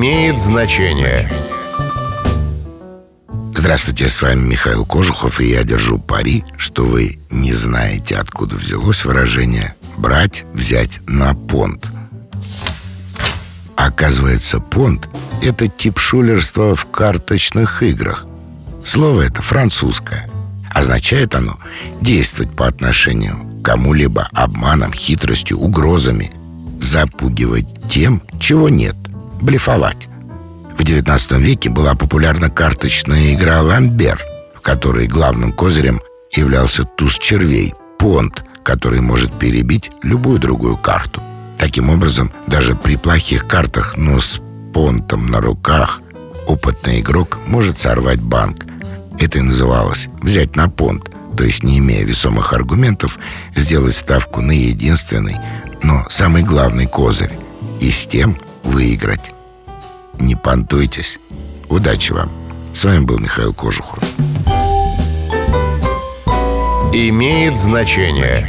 имеет значение. Здравствуйте, с вами Михаил Кожухов, и я держу пари, что вы не знаете, откуда взялось выражение «брать, взять на понт». Оказывается, понт – это тип шулерства в карточных играх. Слово это французское. Означает оно действовать по отношению к кому-либо обманом, хитростью, угрозами, запугивать тем, чего нет, блефовать. В XIX веке была популярна карточная игра «Ламбер», в которой главным козырем являлся туз червей, понт, который может перебить любую другую карту. Таким образом, даже при плохих картах, но с понтом на руках, опытный игрок может сорвать банк. Это и называлось «взять на понт», то есть, не имея весомых аргументов, сделать ставку на единственный, но самый главный козырь и с тем выиграть. Не понтуйтесь. Удачи вам. С вами был Михаил Кожухов. Имеет значение.